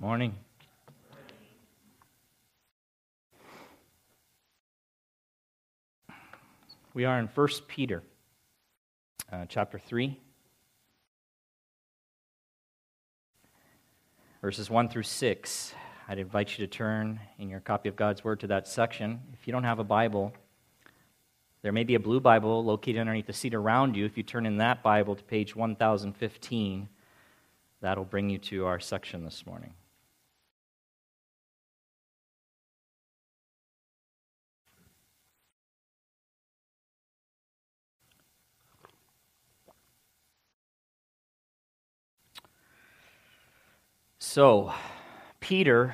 Morning. We are in 1 Peter, uh, chapter 3, verses 1 through 6. I'd invite you to turn in your copy of God's Word to that section. If you don't have a Bible, there may be a blue Bible located underneath the seat around you. If you turn in that Bible to page 1015, that'll bring you to our section this morning. So, Peter,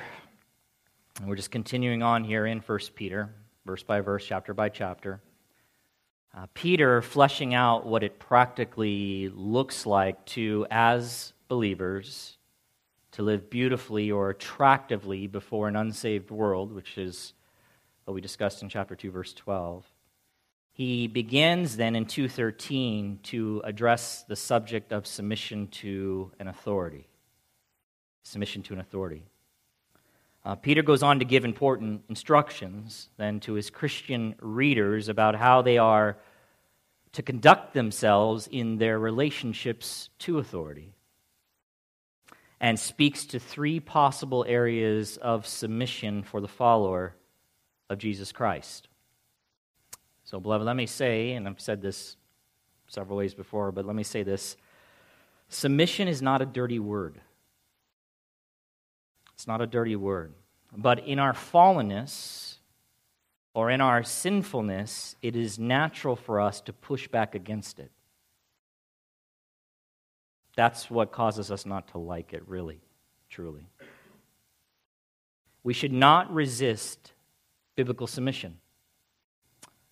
we're just continuing on here in 1 Peter, verse by verse, chapter by chapter. Uh, Peter fleshing out what it practically looks like to, as believers, to live beautifully or attractively before an unsaved world, which is what we discussed in chapter 2, verse 12. He begins then in 2:13 to address the subject of submission to an authority submission to an authority. Uh, Peter goes on to give important instructions then to his Christian readers about how they are to conduct themselves in their relationships to authority and speaks to three possible areas of submission for the follower of Jesus Christ. So, beloved, let me say, and I've said this several ways before, but let me say this submission is not a dirty word. Not a dirty word. But in our fallenness or in our sinfulness, it is natural for us to push back against it. That's what causes us not to like it, really, truly. We should not resist biblical submission.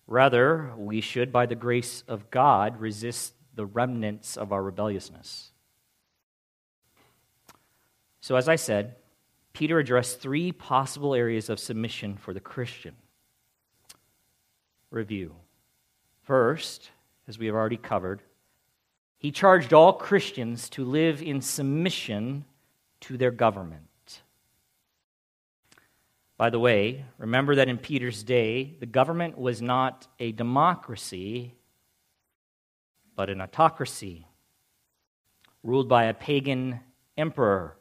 Rather, we should, by the grace of God, resist the remnants of our rebelliousness. So, as I said, Peter addressed three possible areas of submission for the Christian. Review. First, as we have already covered, he charged all Christians to live in submission to their government. By the way, remember that in Peter's day, the government was not a democracy, but an autocracy, ruled by a pagan emperor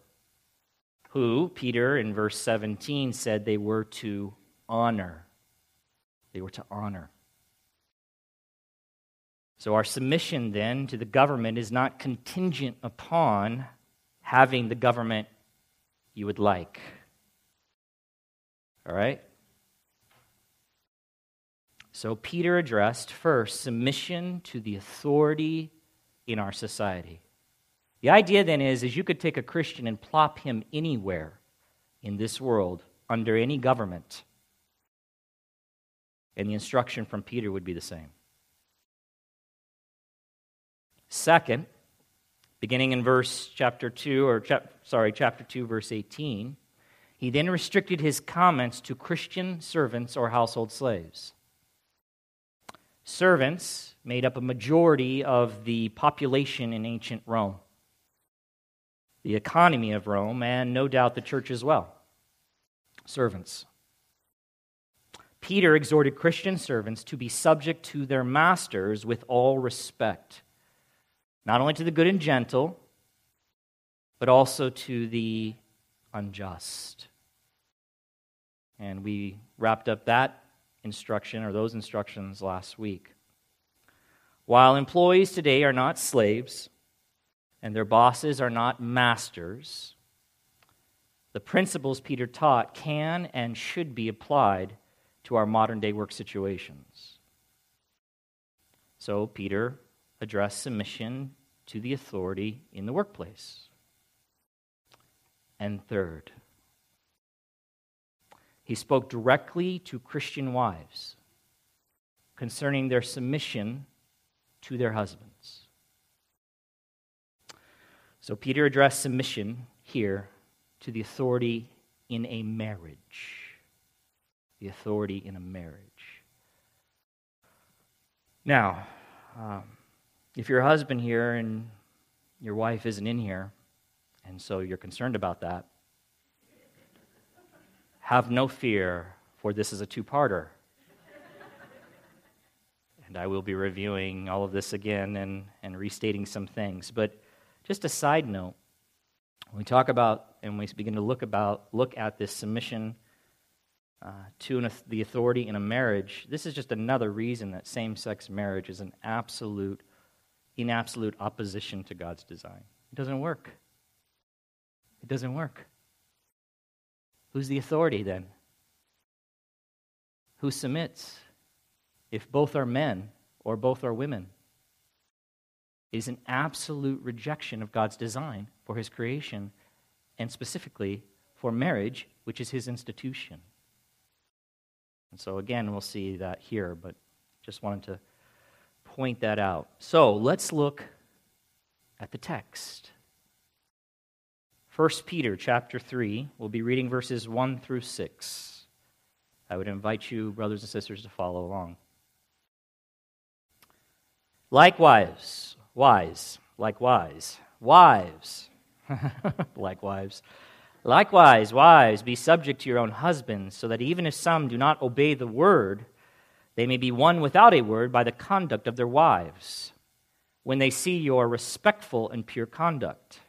who, Peter in verse 17 said they were to honor. They were to honor. So, our submission then to the government is not contingent upon having the government you would like. All right? So, Peter addressed first submission to the authority in our society. The idea then is, is you could take a Christian and plop him anywhere in this world under any government. And the instruction from Peter would be the same. Second, beginning in verse chapter 2 or chap, sorry, chapter 2 verse 18, he then restricted his comments to Christian servants or household slaves. Servants made up a majority of the population in ancient Rome the economy of Rome, and no doubt the church as well. Servants. Peter exhorted Christian servants to be subject to their masters with all respect, not only to the good and gentle, but also to the unjust. And we wrapped up that instruction or those instructions last week. While employees today are not slaves, and their bosses are not masters, the principles Peter taught can and should be applied to our modern day work situations. So, Peter addressed submission to the authority in the workplace. And third, he spoke directly to Christian wives concerning their submission to their husbands. So Peter addressed submission here to the authority in a marriage. The authority in a marriage. Now, um, if you're a husband here and your wife isn't in here, and so you're concerned about that, have no fear, for this is a two parter. and I will be reviewing all of this again and, and restating some things. But just a side note when we talk about and we begin to look about look at this submission uh, to an, the authority in a marriage, this is just another reason that same-sex marriage is an absolute, in absolute opposition to God's design. It doesn't work. It doesn't work. Who's the authority then? Who submits? If both are men or both are women, it is an absolute rejection of God's design for his creation, and specifically for marriage, which is his institution. And so, again, we'll see that here, but just wanted to point that out. So, let's look at the text. 1 Peter chapter 3, we'll be reading verses 1 through 6. I would invite you, brothers and sisters, to follow along. Likewise, wise, likewise, wives, likewise. Likewise, wives, be subject to your own husbands, so that even if some do not obey the word, they may be won without a word by the conduct of their wives, when they see your respectful and pure conduct.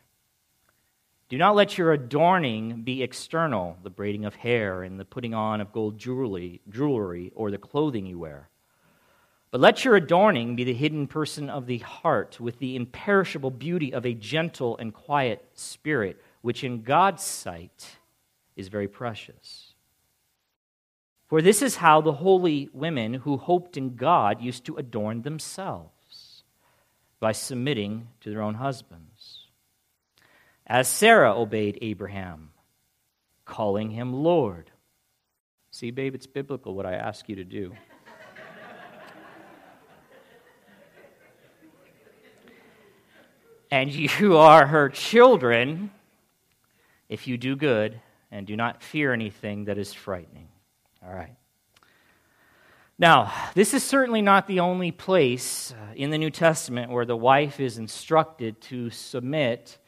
Do not let your adorning be external, the braiding of hair and the putting on of gold jewelry, jewelry or the clothing you wear. But let your adorning be the hidden person of the heart, with the imperishable beauty of a gentle and quiet spirit which in God's sight is very precious. For this is how the holy women who hoped in God used to adorn themselves by submitting to their own husbands. As Sarah obeyed Abraham, calling him Lord. See, babe, it's biblical what I ask you to do. And you are her children if you do good and do not fear anything that is frightening. All right. Now, this is certainly not the only place uh, in the New Testament where the wife is instructed to submit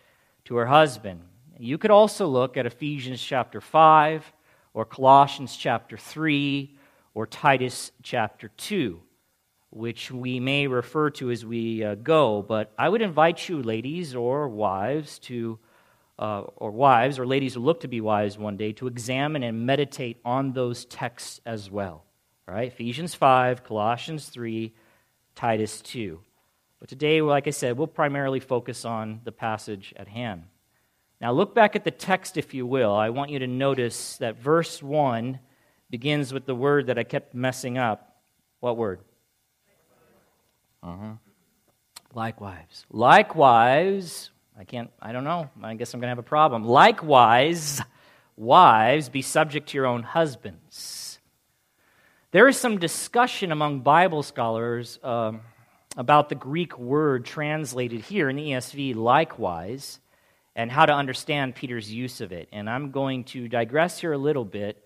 to her husband. You could also look at Ephesians chapter 5 or Colossians chapter 3 or Titus chapter 2, which we may refer to as we uh, go. But I would invite you, ladies or wives, to uh, or wives, or ladies who look to be wives one day, to examine and meditate on those texts as well. Right? Ephesians 5, Colossians 3, Titus 2. But today, like I said, we'll primarily focus on the passage at hand. Now, look back at the text, if you will. I want you to notice that verse 1 begins with the word that I kept messing up. What word? Uh-huh. Likewise. Likewise, I can't, I don't know. I guess I'm going to have a problem. Likewise, wives, be subject to your own husbands. There is some discussion among Bible scholars um, about the Greek word translated here in the ESV, likewise, and how to understand Peter's use of it. And I'm going to digress here a little bit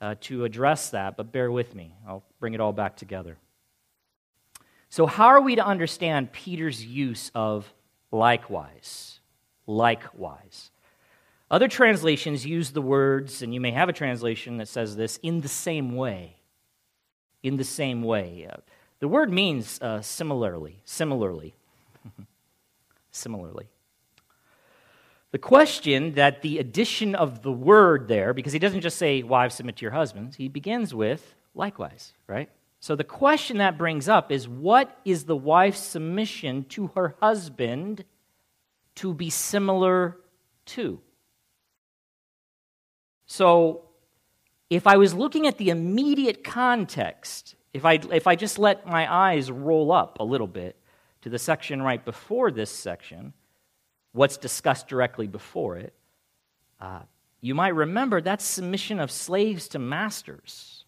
uh, to address that, but bear with me. I'll bring it all back together. So, how are we to understand Peter's use of likewise. Likewise. Other translations use the words, and you may have a translation that says this, in the same way. In the same way. Uh, the word means uh, similarly. Similarly. similarly. The question that the addition of the word there, because he doesn't just say, wives, submit to your husbands, he begins with likewise, right? So the question that brings up is what is the wife's submission to her husband to be similar to? So if I was looking at the immediate context, if I, if I just let my eyes roll up a little bit to the section right before this section, what's discussed directly before it, uh, you might remember that's submission of slaves to masters.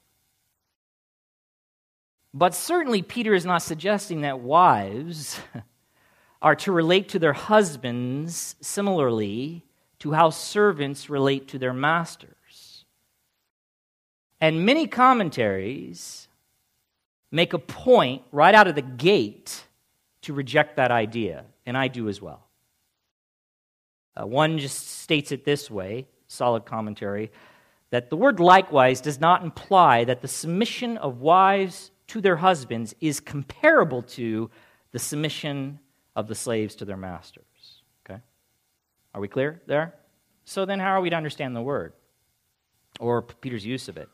But certainly, Peter is not suggesting that wives are to relate to their husbands similarly to how servants relate to their masters. And many commentaries make a point right out of the gate to reject that idea, and I do as well. Uh, one just states it this way solid commentary that the word likewise does not imply that the submission of wives to their husbands is comparable to the submission of the slaves to their masters. Okay? Are we clear there? So then, how are we to understand the word or Peter's use of it?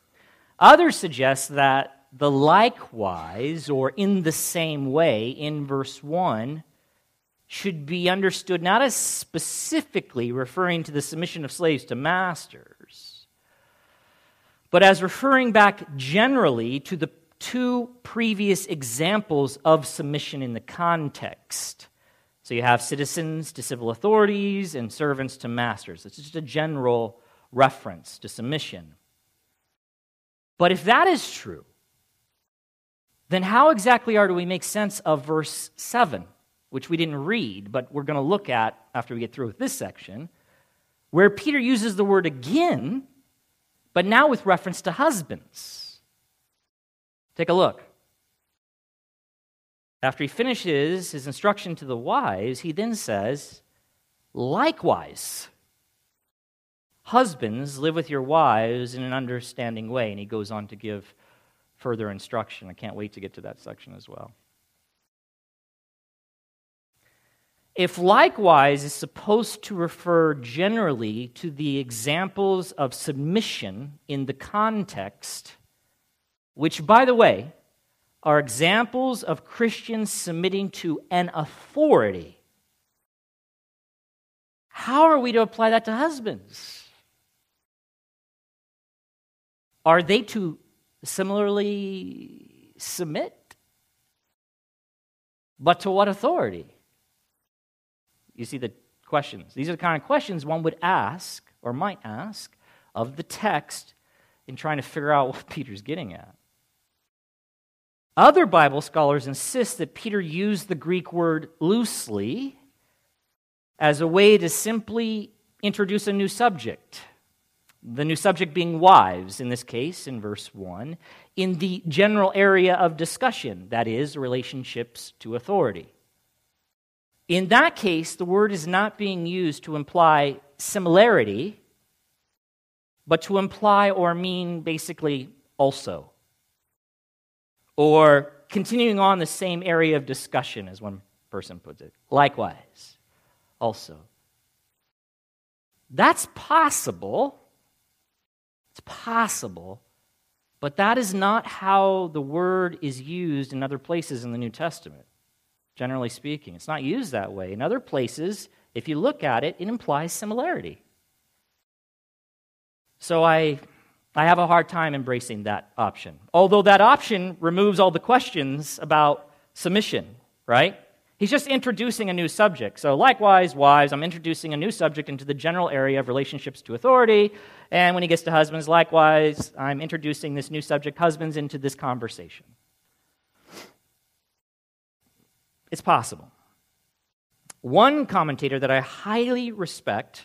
Others suggest that the likewise, or in the same way, in verse 1, should be understood not as specifically referring to the submission of slaves to masters, but as referring back generally to the two previous examples of submission in the context. So you have citizens to civil authorities and servants to masters. It's just a general reference to submission. But if that is true, then how exactly are do we make sense of verse 7, which we didn't read, but we're going to look at after we get through with this section, where Peter uses the word again, but now with reference to husbands? Take a look. After he finishes his instruction to the wives, he then says, Likewise, husbands, live with your wives in an understanding way. And he goes on to give further instruction. I can't wait to get to that section as well. If likewise is supposed to refer generally to the examples of submission in the context, which, by the way, are examples of Christians submitting to an authority, how are we to apply that to husbands? Are they to similarly submit? But to what authority? You see the questions. These are the kind of questions one would ask or might ask of the text in trying to figure out what Peter's getting at. Other Bible scholars insist that Peter used the Greek word loosely as a way to simply introduce a new subject the new subject being wives, in this case, in verse 1, in the general area of discussion, that is, relationships to authority. In that case, the word is not being used to imply similarity, but to imply or mean basically also. Or continuing on the same area of discussion, as one person puts it. Likewise, also. That's possible it's possible, but that is not how the word is used in other places in the New Testament, generally speaking. It's not used that way. In other places, if you look at it, it implies similarity. So I, I have a hard time embracing that option. Although that option removes all the questions about submission, right? He's just introducing a new subject. So, likewise, wives, I'm introducing a new subject into the general area of relationships to authority. And when he gets to husbands, likewise, I'm introducing this new subject, husbands, into this conversation. It's possible. One commentator that I highly respect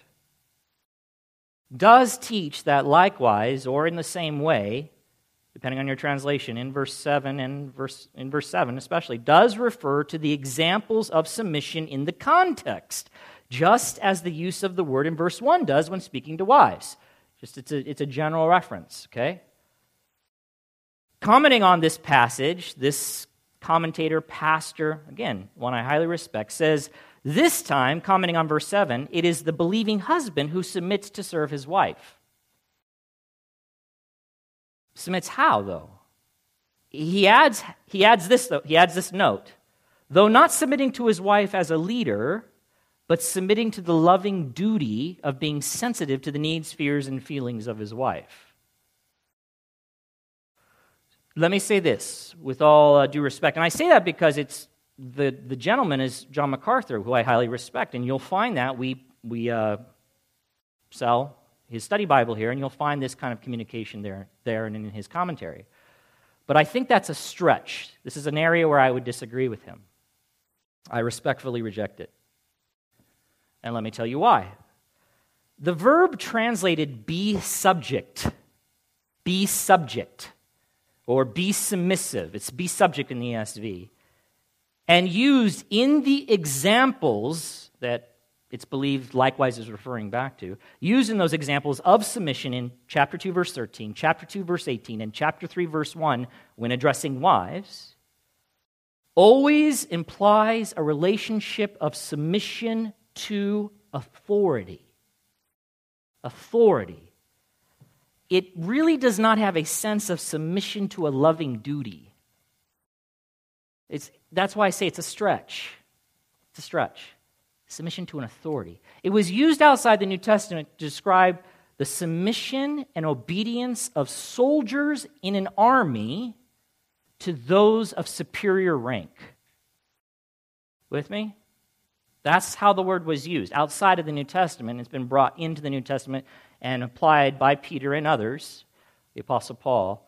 does teach that likewise, or in the same way, depending on your translation, in verse 7 and verse, in verse 7 especially, does refer to the examples of submission in the context, just as the use of the word in verse 1 does when speaking to wives. Just it's a, it's a general reference, okay? Commenting on this passage, this commentator, pastor, again, one I highly respect, says, this time, commenting on verse 7, it is the believing husband who submits to serve his wife. Submits how, though? He adds, he adds this, though. He adds this note. Though not submitting to his wife as a leader, but submitting to the loving duty of being sensitive to the needs, fears, and feelings of his wife. Let me say this with all uh, due respect, and I say that because it's the, the gentleman is John MacArthur, who I highly respect, and you'll find that we, we uh, sell his study Bible here, and you'll find this kind of communication there, there and in his commentary. But I think that's a stretch. This is an area where I would disagree with him. I respectfully reject it. And let me tell you why. The verb translated be subject, be subject, or be submissive, it's be subject in the ESV, and used in the examples that it's believed likewise is referring back to, used in those examples of submission in chapter 2, verse 13, chapter 2, verse 18, and chapter 3, verse 1, when addressing wives, always implies a relationship of submission to authority. Authority. It really does not have a sense of submission to a loving duty. It's, that's why I say it's a stretch. It's a stretch. Submission to an authority. It was used outside the New Testament to describe the submission and obedience of soldiers in an army to those of superior rank. With me? That's how the word was used. Outside of the New Testament, it's been brought into the New Testament and applied by Peter and others, the Apostle Paul,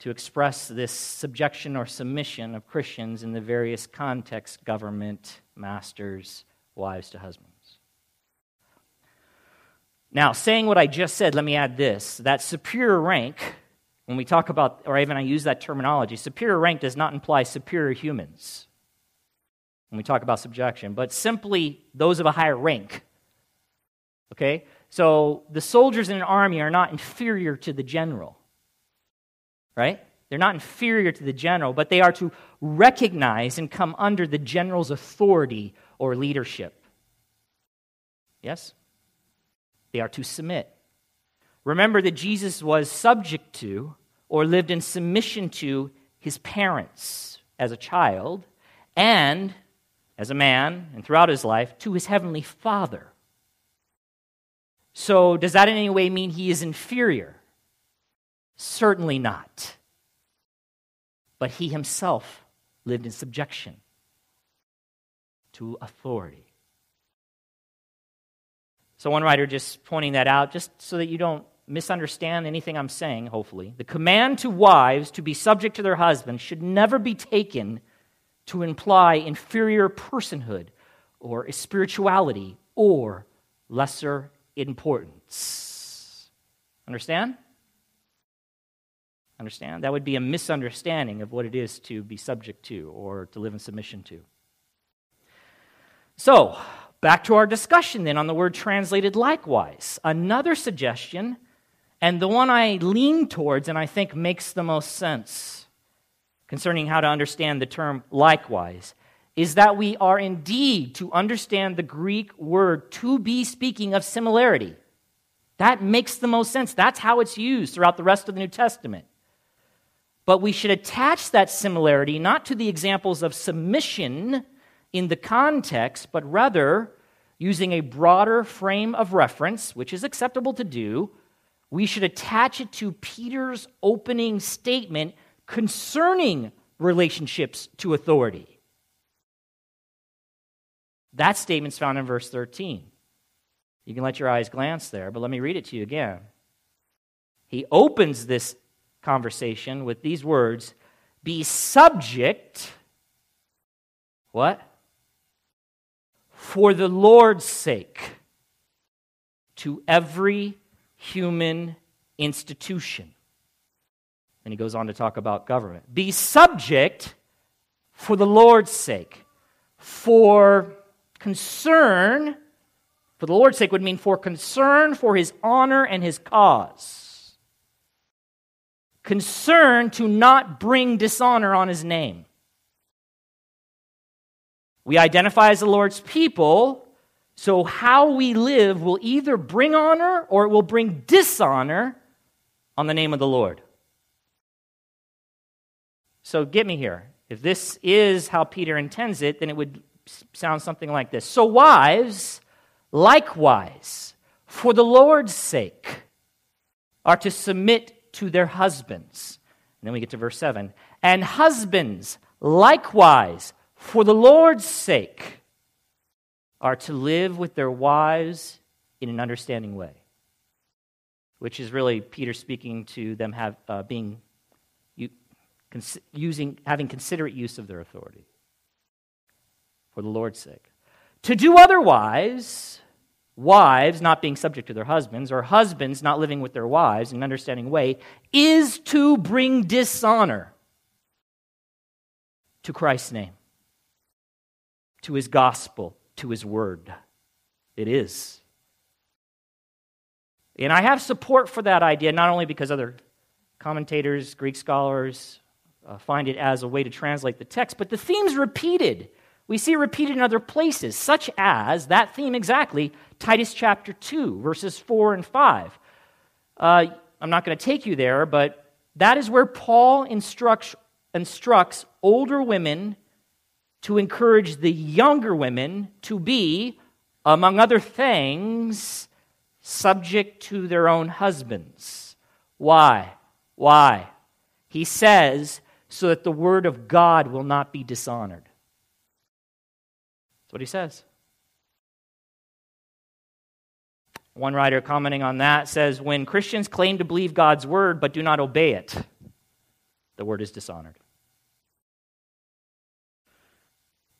to express this subjection or submission of Christians in the various contexts government, masters, wives to husbands. Now, saying what I just said, let me add this that superior rank, when we talk about, or even I use that terminology, superior rank does not imply superior humans when we talk about subjection, but simply those of a higher rank. Okay? So the soldiers in an army are not inferior to the general. Right? They're not inferior to the general, but they are to recognize and come under the general's authority or leadership. Yes? They are to submit. Remember that Jesus was subject to or lived in submission to his parents as a child and as a man and throughout his life to his heavenly Father. So, does that in any way mean he is inferior? Certainly not. But he himself lived in subjection to authority. So, one writer just pointing that out, just so that you don't misunderstand anything I'm saying, hopefully. The command to wives to be subject to their husbands should never be taken to imply inferior personhood or spirituality or lesser importance. Understand? Understand? That would be a misunderstanding of what it is to be subject to or to live in submission to. So, back to our discussion then on the word translated likewise. Another suggestion, and the one I lean towards and I think makes the most sense concerning how to understand the term likewise is that we are indeed to understand the Greek word to be speaking of similarity. That makes the most sense. That's how it's used throughout the rest of the New Testament. But we should attach that similarity not to the examples of submission in the context, but rather using a broader frame of reference, which is acceptable to do, we should attach it to Peter's opening statement concerning relationships to authority. That statement's found in verse 13. You can let your eyes glance there, but let me read it to you again. He opens this conversation with these words Be subject, what? For the Lord's sake, to every human institution. And he goes on to talk about government. Be subject for the Lord's sake, for concern, for the Lord's sake would mean for concern for his honor and his cause. Concern to not bring dishonor on his name. We identify as the Lord's people, so how we live will either bring honor or it will bring dishonor on the name of the Lord. So get me here. If this is how Peter intends it, then it would sound something like this So, wives, likewise, for the Lord's sake, are to submit to their husbands. And then we get to verse 7. And husbands, likewise, for the Lord's sake, are to live with their wives in an understanding way. Which is really Peter speaking to them have, uh, being using, having considerate use of their authority for the Lord's sake. To do otherwise, wives not being subject to their husbands, or husbands not living with their wives in an understanding way, is to bring dishonor to Christ's name, to his gospel, to his word. It is. And I have support for that idea, not only because other commentators, Greek scholars, uh, find it as a way to translate the text, but the theme's repeated. We see it repeated in other places, such as that theme exactly, Titus chapter 2, verses 4 and 5. Uh, I'm not going to take you there, but that is where Paul instructs, instructs older women to encourage the younger women to be, among other things, subject to their own husbands. Why? Why? He says, so that the word of God will not be dishonored. That's what he says. One writer commenting on that says when Christians claim to believe God's word but do not obey it, the word is dishonored.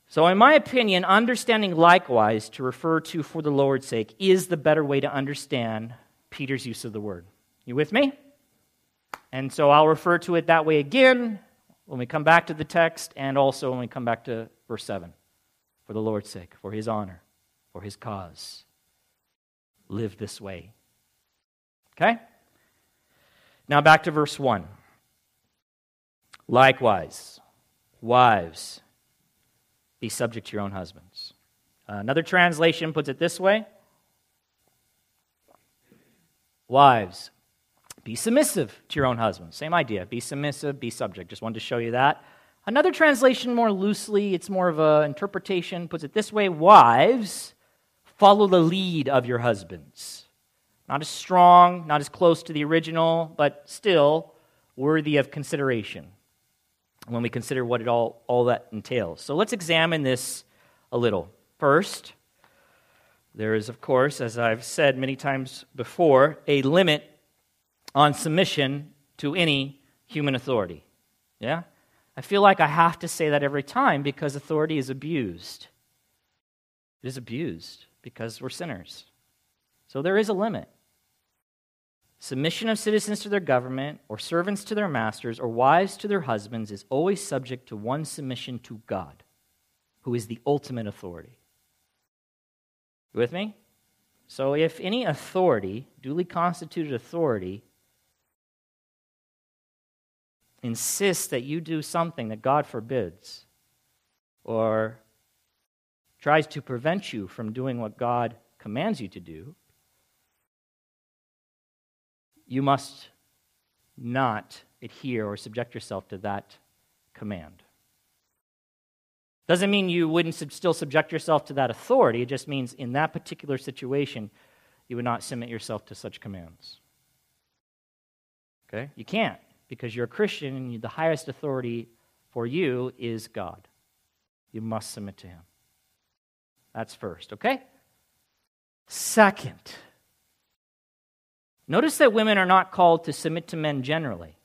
So, in my opinion, understanding likewise to refer to for the Lord's sake is the better way to understand Peter's use of the word. You with me? And so I'll refer to it that way again when we come back to the text and also when we come back to verse 7. For the Lord's sake, for his honor, for his cause. Live this way. Okay? Now back to verse 1. Likewise, wives be subject to your own husbands. Another translation puts it this way Wives, be submissive to your own husbands. Same idea. Be submissive, be subject. Just wanted to show you that. Another translation, more loosely, it's more of an interpretation, puts it this way Wives, follow the lead of your husbands. Not as strong, not as close to the original, but still worthy of consideration when we consider what it all, all that entails. So let's examine this a little. First, there is, of course, as I've said many times before, a limit on submission to any human authority. Yeah? I feel like I have to say that every time because authority is abused. It is abused because we're sinners. So there is a limit. Submission of citizens to their government, or servants to their masters, or wives to their husbands is always subject to one submission to God, who is the ultimate authority. You with me? So if any authority, duly constituted authority, insists that you do something that God forbids, or tries to prevent you from doing what God commands you to do, you must not adhere or subject yourself to that command. Doesn't mean you wouldn't still subject yourself to that authority. It just means in that particular situation, you would not submit yourself to such commands. Okay? You can't because you're a Christian and the highest authority for you is God. You must submit to Him. That's first, okay? Second, Notice that women are not called to submit to men generally.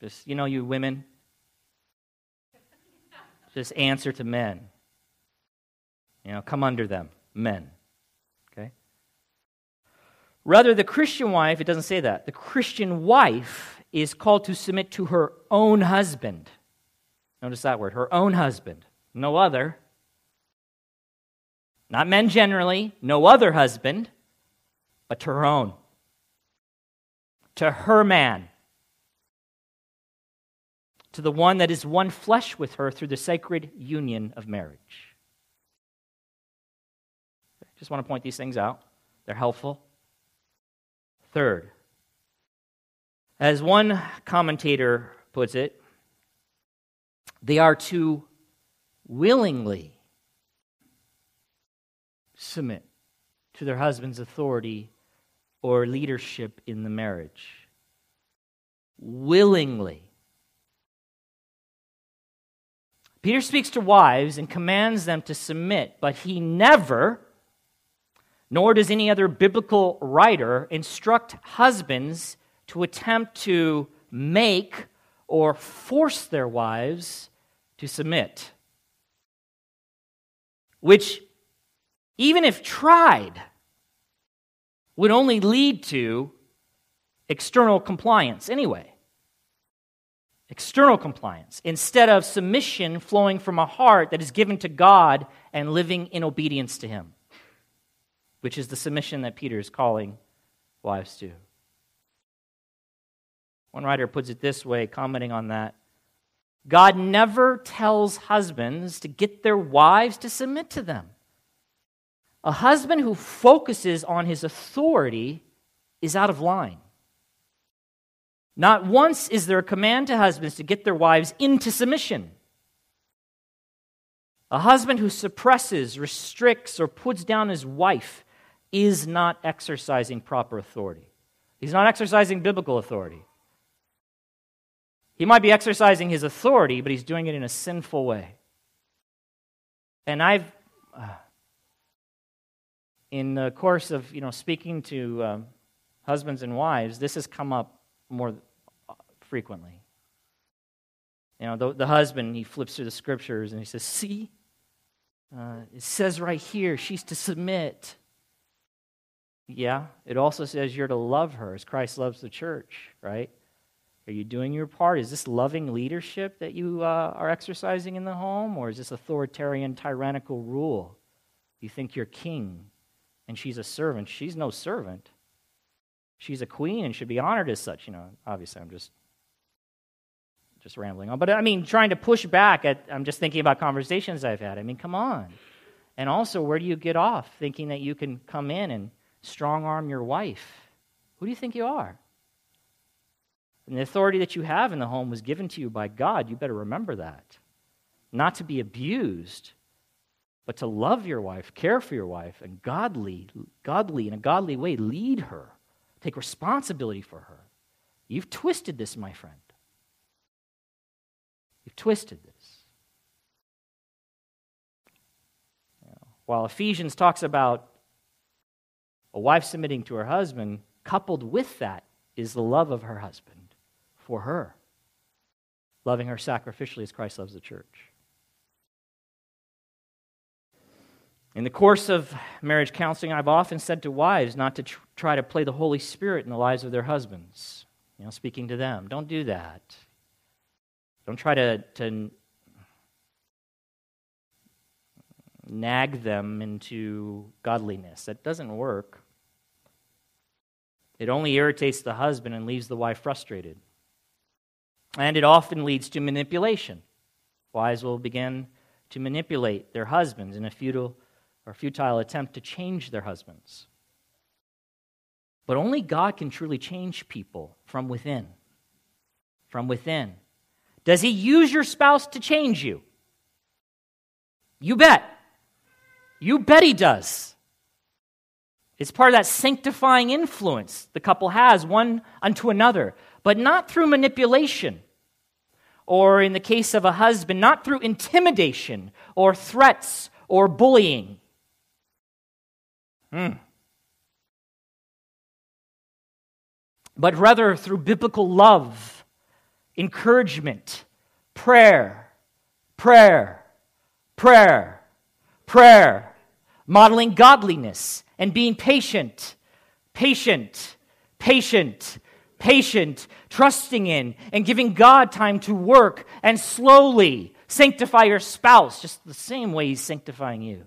Just, you know, you women, just answer to men. You know, come under them, men. Rather, the Christian wife, it doesn't say that. The Christian wife is called to submit to her own husband. Notice that word, her own husband, no other not men generally, no other husband, but to her own, to her man, to the one that is one flesh with her through the sacred union of marriage. Just want to point these things out. They're helpful. Third, as one commentator puts it, they are to willingly submit to their husband's authority or leadership in the marriage. Willingly. Peter speaks to wives and commands them to submit, but he never, nor does any other biblical writer, instruct husbands to attempt to make or force their wives to submit. Which even if tried, would only lead to external compliance anyway. External compliance, instead of submission flowing from a heart that is given to God and living in obedience to Him, which is the submission that Peter is calling wives to. One writer puts it this way, commenting on that God never tells husbands to get their wives to submit to them. A husband who focuses on his authority is out of line. Not once is there a command to husbands to get their wives into submission. A husband who suppresses, restricts, or puts down his wife is not exercising proper authority. He's not exercising biblical authority. He might be exercising his authority, but he's doing it in a sinful way. And I've, uh, in the course of you know speaking to um, husbands and wives, this has come up more frequently. You know, the, the husband he flips through the scriptures and he says, "See, uh, it says right here she's to submit." Yeah, it also says you're to love her as Christ loves the church, right? Are you doing your part? Is this loving leadership that you uh, are exercising in the home, or is this authoritarian, tyrannical rule? You think you're king and she's a servant. She's no servant. She's a queen and should be honored as such. You know, obviously, I'm just just rambling on. But I mean, trying to push back at, I'm just thinking about conversations I've had. I mean, come on. And also, where do you get off thinking that you can come in and strong arm your wife? Who do you think you are? And the authority that you have in the home was given to you by God. You better remember that. Not to be abused, but to love your wife, care for your wife, and godly, godly, in a godly way, lead her. Take responsibility for her. You've twisted this, my friend. You've twisted this. You know, while Ephesians talks about a wife submitting to her husband, coupled with that is the love of her husband for her, loving her sacrificially as Christ loves the church. In the course of marriage counseling, I've often said to wives not to tr- try to play the Holy Spirit in the lives of their husbands. You know, speaking to them. Don't do that. Don't try to, to nag them into godliness. That doesn't work. It only irritates the husband and leaves the wife frustrated. And it often leads to manipulation. Wives will begin to manipulate their husbands in a futile or futile attempt to change their husbands. But only God can truly change people from within. From within. Does He use your spouse to change you? You bet. You bet He does. It's part of that sanctifying influence the couple has one unto another, but not through manipulation or in the case of a husband, not through intimidation or threats or bullying. Hmm. But rather through biblical love, encouragement, prayer, prayer, prayer, prayer, modeling godliness and being patient, patient, patient, patient, trusting in, and giving God time to work and slowly sanctify your spouse just the same way He's sanctifying you.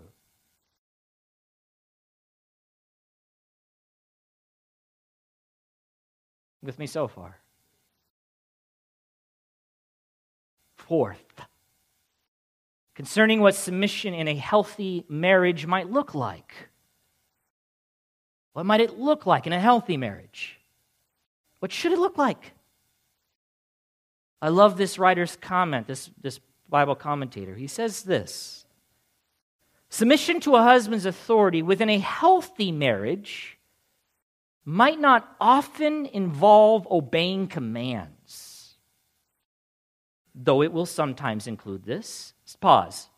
With me so far? Fourth, concerning what submission in a healthy marriage might look like. What might it look like in a healthy marriage? What should it look like? I love this writer's comment, this, this Bible commentator. He says this Submission to a husband's authority within a healthy marriage might not often involve obeying commands, though it will sometimes include this. Pause.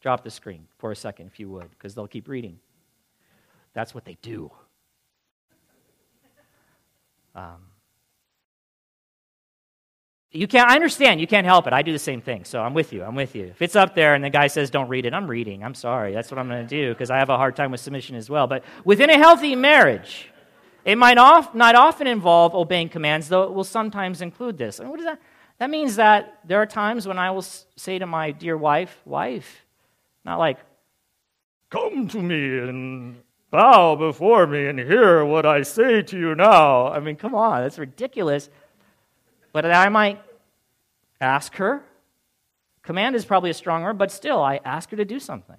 Drop the screen for a second, if you would, because they'll keep reading. That's what they do. Um, you can't, I understand, you can't help it. I do the same thing, so I'm with you. I'm with you. If it's up there and the guy says don't read it, I'm reading. I'm sorry. That's what I'm going to do because I have a hard time with submission as well. But within a healthy marriage, it might not often involve obeying commands, though it will sometimes include this. What does that? That means that there are times when I will say to my dear wife, wife, not like, come to me and bow before me and hear what I say to you now. I mean, come on, that's ridiculous. But I might ask her. Command is probably a strong word, but still, I ask her to do something.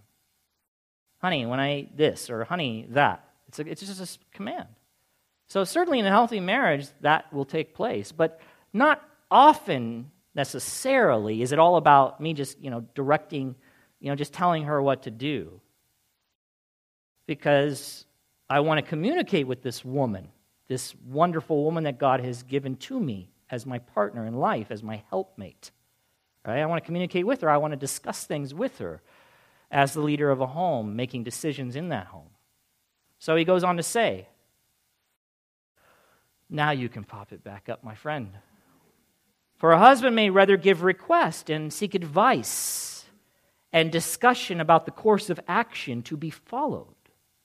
Honey, when I this, or honey, that. It's, a, it's just a command. So, certainly in a healthy marriage, that will take place, but not often necessarily is it all about me just, you know, directing, you know, just telling her what to do. Because I want to communicate with this woman, this wonderful woman that God has given to me as my partner in life, as my helpmate. Right? I want to communicate with her. I want to discuss things with her as the leader of a home, making decisions in that home. So he goes on to say, Now you can pop it back up, my friend. For a husband may rather give request and seek advice and discussion about the course of action to be followed.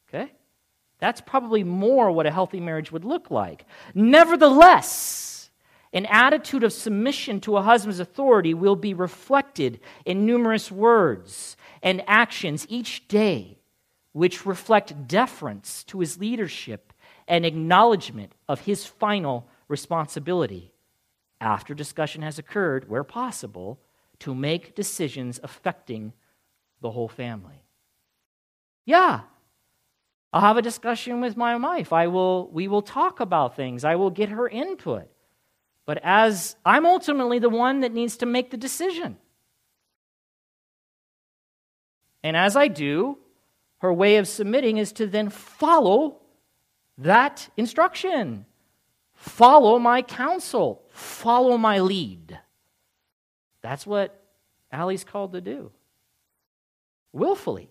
Okay? That's probably more what a healthy marriage would look like. Nevertheless, an attitude of submission to a husband's authority will be reflected in numerous words and actions each day, which reflect deference to his leadership and acknowledgement of his final responsibility after discussion has occurred, where possible, to make decisions affecting the whole family. Yeah, I'll have a discussion with my wife. I will, we will talk about things. I will get her input. But as I'm ultimately the one that needs to make the decision. And as I do, her way of submitting is to then follow that instruction. Follow my counsel. Follow my lead. That's what Allie's called to do. Willfully.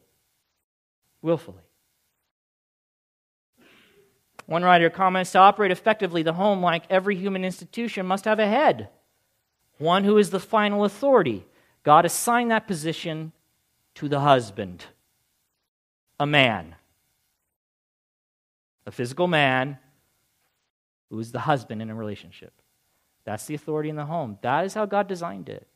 Willfully. One writer comments to operate effectively, the home, like every human institution, must have a head, one who is the final authority. God assigned that position to the husband, a man, a physical man who is the husband in a relationship. That's the authority in the home. That is how God designed it.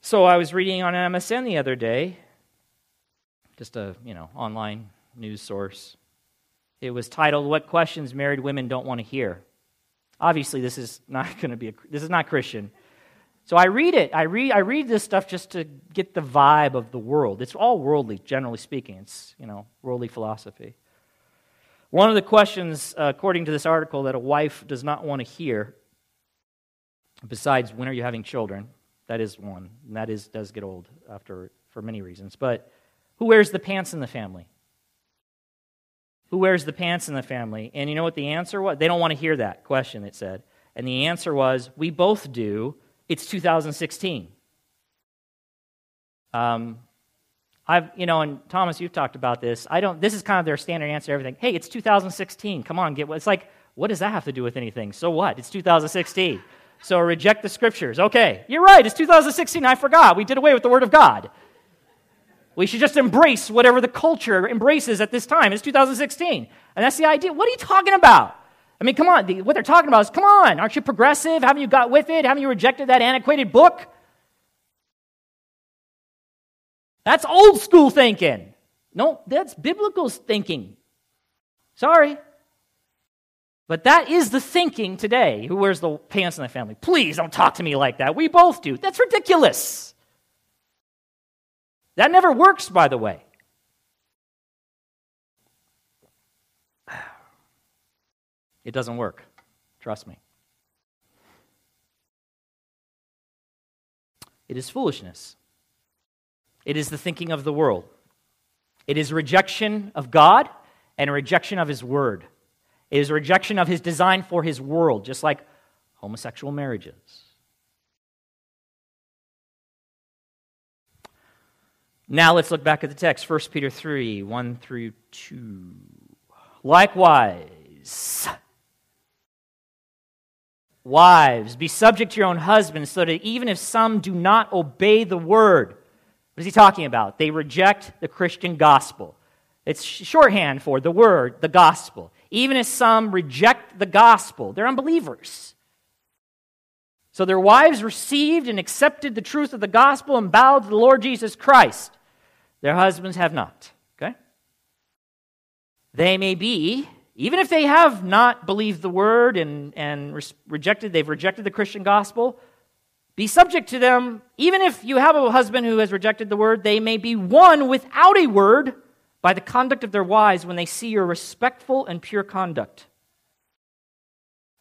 So I was reading on MSN the other day, just a, you know, online news source. It was titled What Questions Married Women Don't Want to Hear. Obviously this is not going to be a, this is not Christian. So I read it. I read I read this stuff just to get the vibe of the world. It's all worldly generally speaking. It's, you know, worldly philosophy. One of the questions, uh, according to this article, that a wife does not want to hear, besides when are you having children, that is one, and that is, does get old after for many reasons. But who wears the pants in the family? Who wears the pants in the family? And you know what the answer was? They don't want to hear that question, it said. And the answer was, we both do. It's 2016. Um, I've, you know, and Thomas, you've talked about this. I don't, this is kind of their standard answer to everything. Hey, it's 2016. Come on, get what? It's like, what does that have to do with anything? So what? It's 2016. So reject the scriptures. Okay, you're right. It's 2016. I forgot. We did away with the word of God. We should just embrace whatever the culture embraces at this time. It's 2016. And that's the idea. What are you talking about? I mean, come on. what they're talking about is come on. Aren't you progressive? Haven't you got with it? Haven't you rejected that antiquated book? That's old school thinking. No, that's biblical thinking. Sorry. But that is the thinking today. Who wears the pants in the family? Please don't talk to me like that. We both do. That's ridiculous. That never works, by the way. It doesn't work. Trust me. It is foolishness. It is the thinking of the world. It is rejection of God and rejection of His Word. It is rejection of His design for His world, just like homosexual marriages. Now let's look back at the text 1 Peter 3 1 through 2. Likewise, wives, be subject to your own husbands, so that even if some do not obey the word, what is he talking about? They reject the Christian gospel. It's shorthand for the word, the gospel. Even if some reject the gospel, they're unbelievers. So their wives received and accepted the truth of the gospel and bowed to the Lord Jesus Christ. Their husbands have not. Okay? They may be, even if they have not believed the word and, and rejected, they've rejected the Christian gospel, be subject to them. Even if you have a husband who has rejected the word, they may be won without a word by the conduct of their wives when they see your respectful and pure conduct.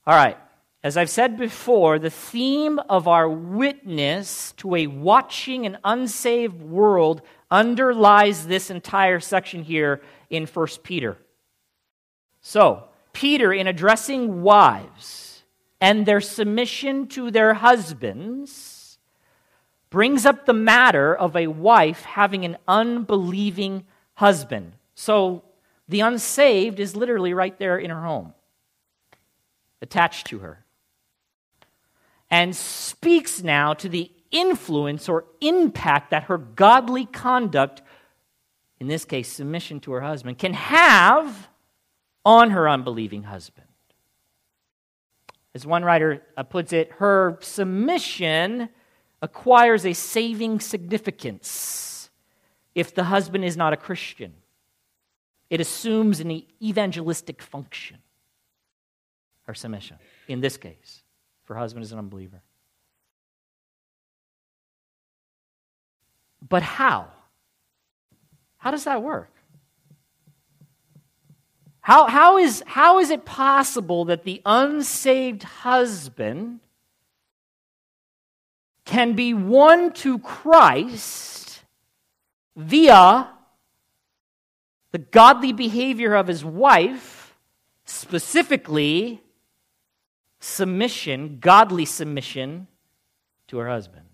All right. As I've said before, the theme of our witness to a watching and unsaved world underlies this entire section here in 1 Peter. So, Peter, in addressing wives and their submission to their husbands, brings up the matter of a wife having an unbelieving husband. So, the unsaved is literally right there in her home, attached to her and speaks now to the influence or impact that her godly conduct, in this case, submission to her husband, can have on her unbelieving husband. As one writer uh, puts it, her submission acquires a saving significance if the husband is not a Christian. It assumes an evangelistic function, her submission, in this case her husband is an unbeliever. But how? How does that work? How, how, is, how is it possible that the unsaved husband can be won to Christ via the godly behavior of his wife, specifically submission, godly submission to her husband.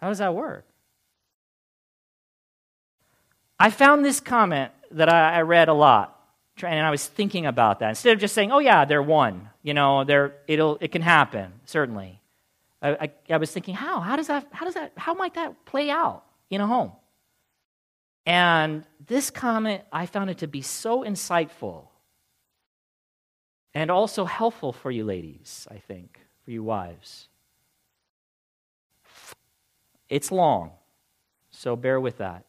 How does that work? I found this comment that I, read a lot, and I was thinking about that. Instead of just saying, oh, yeah, they're won, you know, they're, it'll, it can happen, certainly. I, I, I was thinking, how? How does, that, how does that, how might that play out in a home? And this comment, I found it to be so insightful and also helpful for you ladies, I think, for you wives. It's long, so bear with that.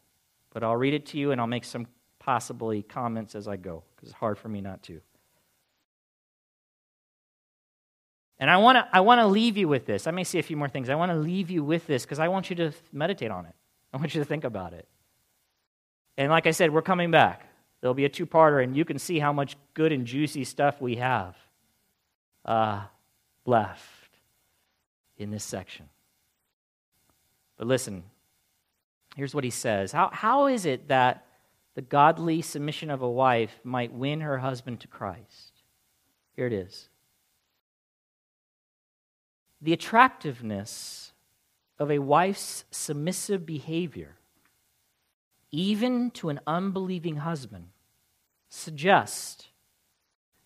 But I'll read it to you and I'll make some possibly comments as I go, because it's hard for me not to. And I want to I want to leave you with this. I may say a few more things. I want to leave you with this because I want you to meditate on it. I want you to think about it. And like I said, we're coming back. There'll be a two parter, and you can see how much good and juicy stuff we have uh, left in this section. But listen, here's what he says how, how is it that the godly submission of a wife might win her husband to Christ? Here it is. The attractiveness of a wife's submissive behavior even to an unbelieving husband, suggests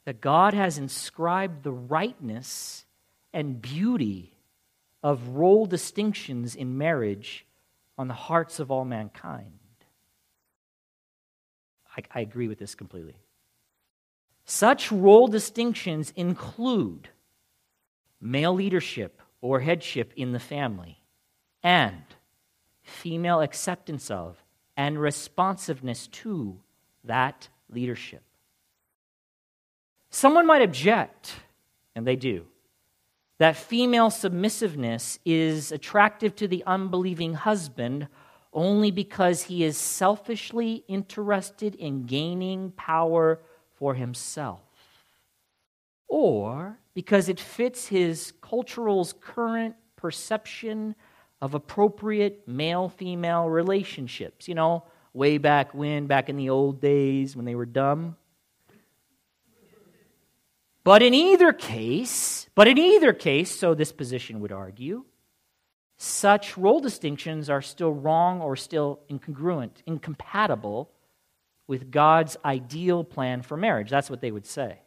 that God has inscribed the rightness and beauty of role distinctions in marriage on the hearts of all mankind. I, I, agree with this completely. Such role distinctions include male leadership or headship in the family and female acceptance of and responsiveness to that leadership. Someone might object, and they do, that female submissiveness is attractive to the unbelieving husband only because he is selfishly interested in gaining power for himself, or because it fits his cultural's current perception of appropriate male female relationships. You know, way back when, back in the old days when they were dumb. But in either case, but in either case, so this position would argue, such role distinctions are still wrong or still incongruent, incompatible with God's ideal plan for marriage. That's what they would say.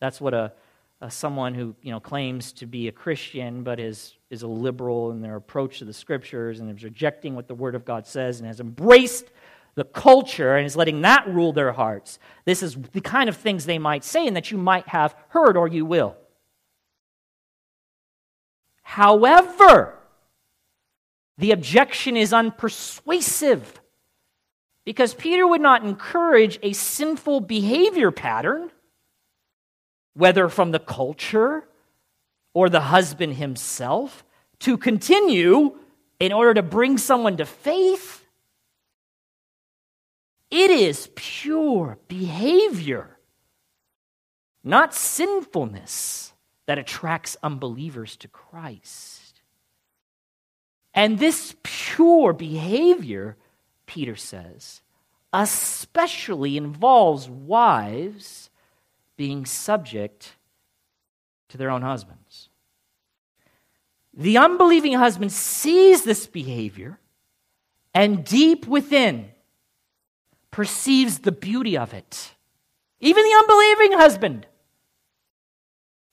That's what a uh, someone who you know claims to be a Christian but is is a liberal in their approach to the scriptures and is rejecting what the Word of God says and has embraced the culture and is letting that rule their hearts. This is the kind of things they might say and that you might have heard or you will. However, the objection is unpersuasive because Peter would not encourage a sinful behavior pattern, whether from the culture or the husband himself, to continue in order to bring someone to faith. It is pure behavior, not sinfulness, that attracts unbelievers to Christ. And this pure behavior, Peter says, especially involves wives being subject to their own husbands. The unbelieving husband sees this behavior and deep within perceives the beauty of it. Even the unbelieving husband.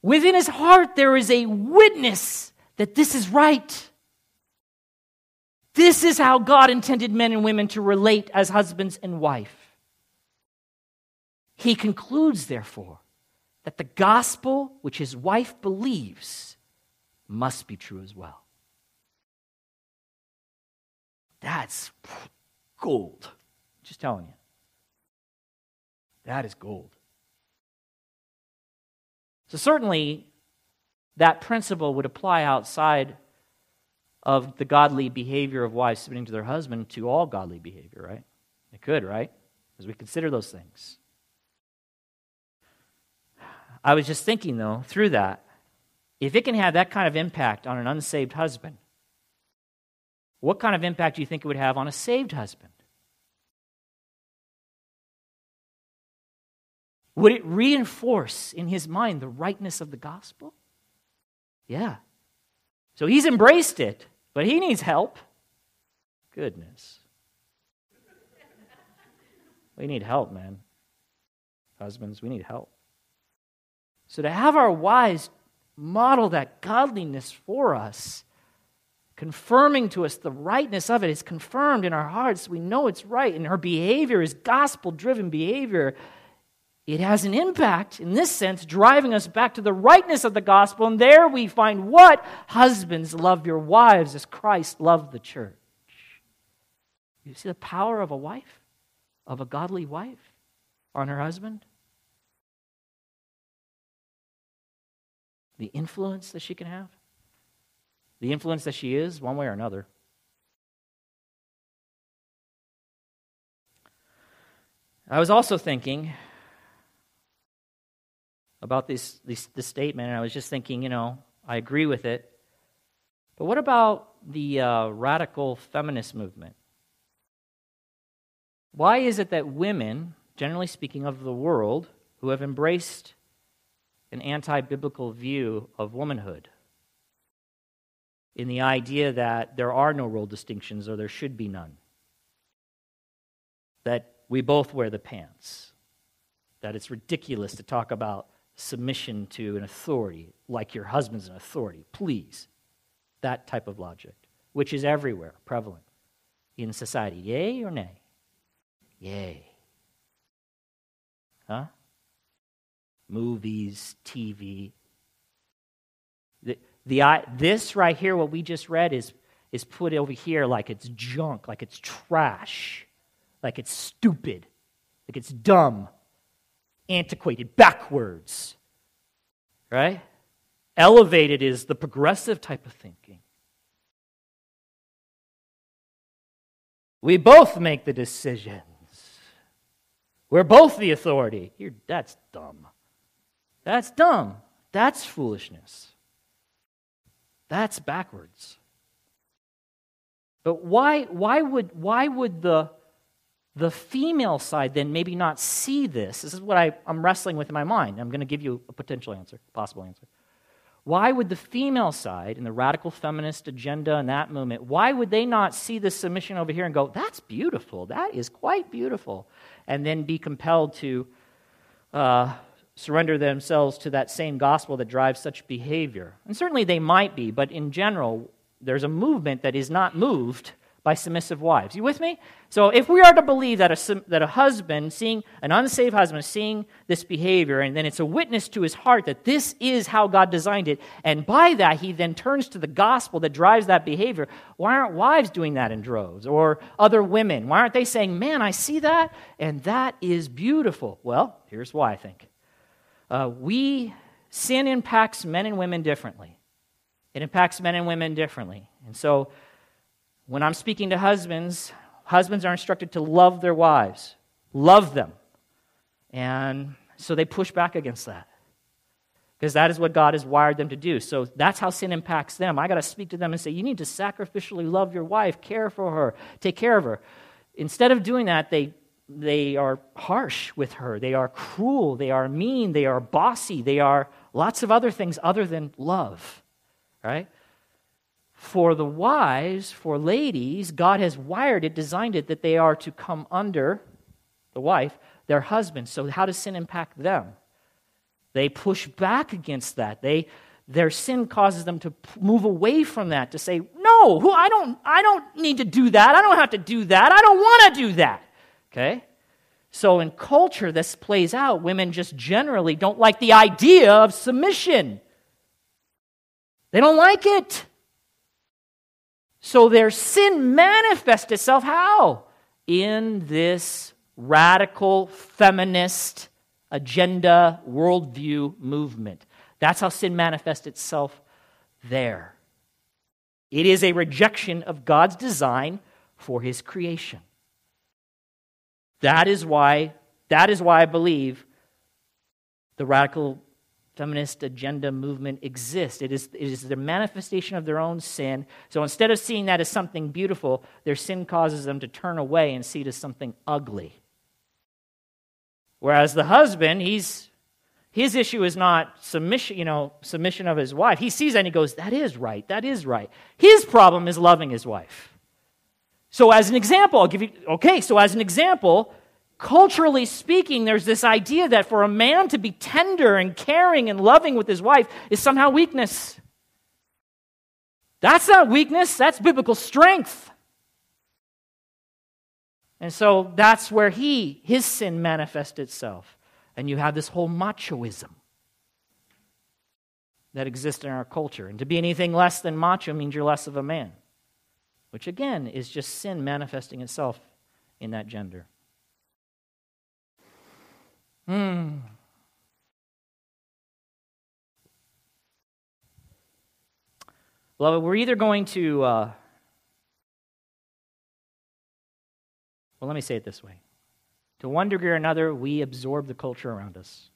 Within his heart, there is a witness that this is right. This is how God intended men and women to relate as husbands and wife. He concludes, therefore, that the gospel which his wife believes must be true as well. That's gold. Just telling you. That is gold. So, certainly, that principle would apply outside of the godly behavior of wives submitting to their husband to all godly behavior, right? It could, right? As we consider those things. I was just thinking, though, through that, if it can have that kind of impact on an unsaved husband, what kind of impact do you think it would have on a saved husband? Would it reinforce in his mind the rightness of the gospel? Yeah. So he's embraced it, but he needs help. Goodness. We need help, man. Husbands, we need help. So to have our wives model that godliness for us, confirming to us the rightness of it, is confirmed in our hearts. We know it's right, and her behavior is gospel driven behavior it has an impact, in this sense, driving us back to the rightness of the gospel. And there we find what? Husbands, love your wives as Christ loved the church. You see the power of a wife, of a godly wife on her husband? The influence that she can have? The influence that she is, one way or another. I was also thinking about this, this, this statement, and I was just thinking, you know, I agree with it. But what about the uh, radical feminist movement? Why is it that women, generally speaking, of the world, who have embraced an anti biblical view of womanhood, in the idea that there are no role distinctions or there should be none, that we both wear the pants, that it's ridiculous to talk about submission to an authority, like your husband's an authority, please. That type of logic, which is everywhere prevalent in society. Yay or nay? Yay. Huh? Movies, TV. The, the, this right here, what we just read, is, is put over here like it's junk, like it's trash, like it's stupid, like it's dumb antiquated, backwards. Right? Elevated is the progressive type of thinking. We both make the decisions. We're both the authority. You're, that's dumb. That's dumb. That's foolishness. That's backwards. But why, why, would, why would the the female side then maybe not see this. This is what I, am wrestling with in my mind. I'm going to give you a potential answer, possible answer. Why would the female side and the radical feminist agenda and that movement, why would they not see this submission over here and go, that's beautiful, that is quite beautiful, and then be compelled to uh, surrender themselves to that same gospel that drives such behavior? And certainly they might be, but in general, there's a movement that is not moved by submissive wives. You with me? So if we are to believe that a, that a husband seeing an unsaved husband seeing this behavior and then it's a witness to his heart that this is how God designed it and by that he then turns to the gospel that drives that behavior, why aren't wives doing that in droves or other women? Why aren't they saying, "Man, I see that and that is beautiful." Well, here's why I think. Uh, we sin impacts men and women differently. It impacts men and women differently. And so when I'm speaking to husbands, husbands are instructed to love their wives, love them. And so they push back against that because that is what God has wired them to do. So that's how sin impacts them. I got to speak to them and say, you need to sacrificially love your wife, care for her, take care of her. Instead of doing that, they, they are harsh with her. They are cruel. They are mean. They are bossy. They are lots of other things other than love, right? For the wives, for ladies, God has wired it, designed it that they are to come under the wife, their husband. So, how does sin impact them? They push back against that. They, their sin causes them to move away from that, to say, No, who, I, don't, I don't need to do that. I don't have to do that. I don't want to do that. Okay? So, in culture, this plays out. Women just generally don't like the idea of submission, they don't like it. So their sin manifests itself how? In this radical feminist agenda worldview movement. That's how sin manifests itself there. It is a rejection of God's design for his creation. That is why that is why I believe the radical feminist agenda movement exists. It is, it is the manifestation of their own sin. So instead of seeing that as something beautiful, their sin causes them to turn away and see it as something ugly. Whereas the husband, he's his issue is not submission, you know, submission of his wife. He sees that and he goes, That is right, that is right. His problem is loving his wife. So, as an example, I'll give you, okay, so as an example, culturally speaking, there's this idea that for a man to be tender and caring and loving with his wife is somehow weakness. That's not weakness, that's biblical strength. And so that's where he, his sin manifests itself. And you have this whole machoism that exists in our culture. And to be anything less than macho means you're less of a man, which again is just sin manifesting itself in that gender. Hmm. Beloved, we're either going to, uh, well, let me say it this way. To one degree or another, we absorb the culture around us.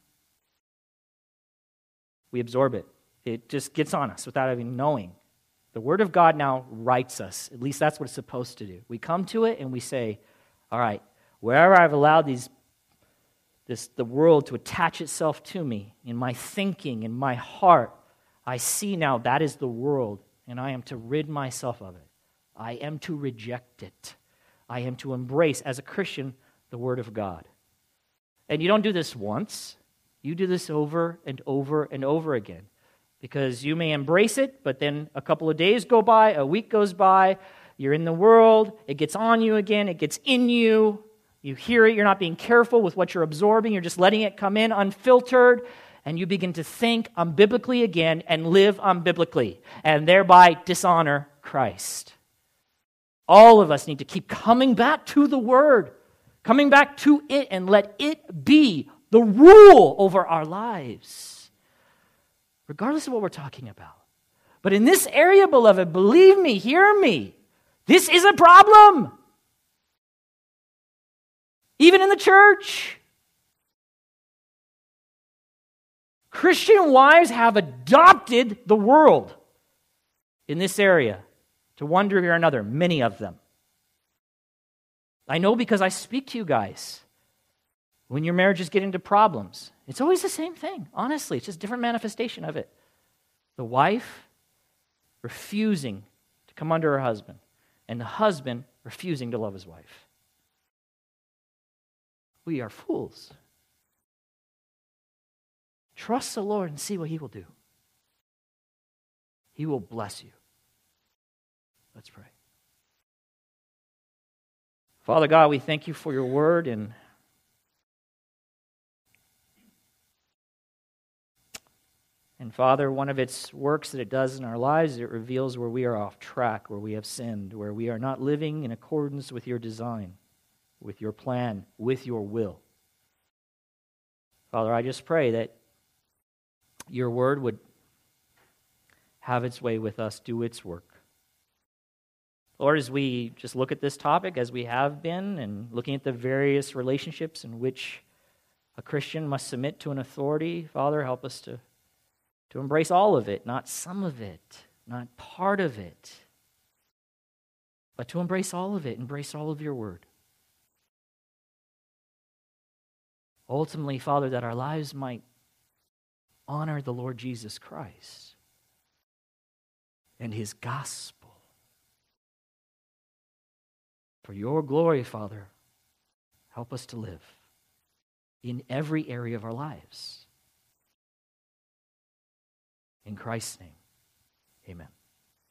We absorb it. It just gets on us without even knowing. The Word of God now rights us. At least that's what it's supposed to do. We come to it and we say, all right, wherever I've allowed these this, the world to attach itself to me in my thinking, in my heart, I see now that is the world, and I am to rid myself of it. I am to reject it. I am to embrace, as a Christian, the Word of God. And you don't do this once, you do this over and over and over again. Because you may embrace it, but then a couple of days go by, a week goes by, you're in the world, it gets on you again, it gets in you, you hear it, you're not being careful with what you're absorbing, you're just letting it come in unfiltered, and you begin to think unbiblically again and live unbiblically, and thereby dishonor Christ. All of us need to keep coming back to the Word, coming back to it, and let it be the rule over our lives, regardless of what we're talking about. But in this area, beloved, believe me, hear me, this is a problem even in the church. Christian wives have adopted the world in this area to one degree or another, many of them. I know because I speak to you guys. When your marriages get into problems, it's always the same thing, honestly. It's just different manifestation of it. The wife refusing to come under her husband, and the husband refusing to love his wife we are fools. Trust the Lord and see what He will do. He will bless you. Let's pray. Father God, we thank you for your word and And Father, one of its works that it does in our lives, it reveals where we are off track, where we have sinned, where we are not living in accordance with your design, with your plan, with your will. Father, I just pray that your word would have its way with us, do its work. Lord, as we just look at this topic, as we have been, and looking at the various relationships in which a Christian must submit to an authority, Father, help us to to embrace all of it, not some of it, not part of it, but to embrace all of it, embrace all of your word. Ultimately, Father, that our lives might honor the Lord Jesus Christ and his gospel. For your glory, Father, help us to live in every area of our lives. In Christ's name, amen.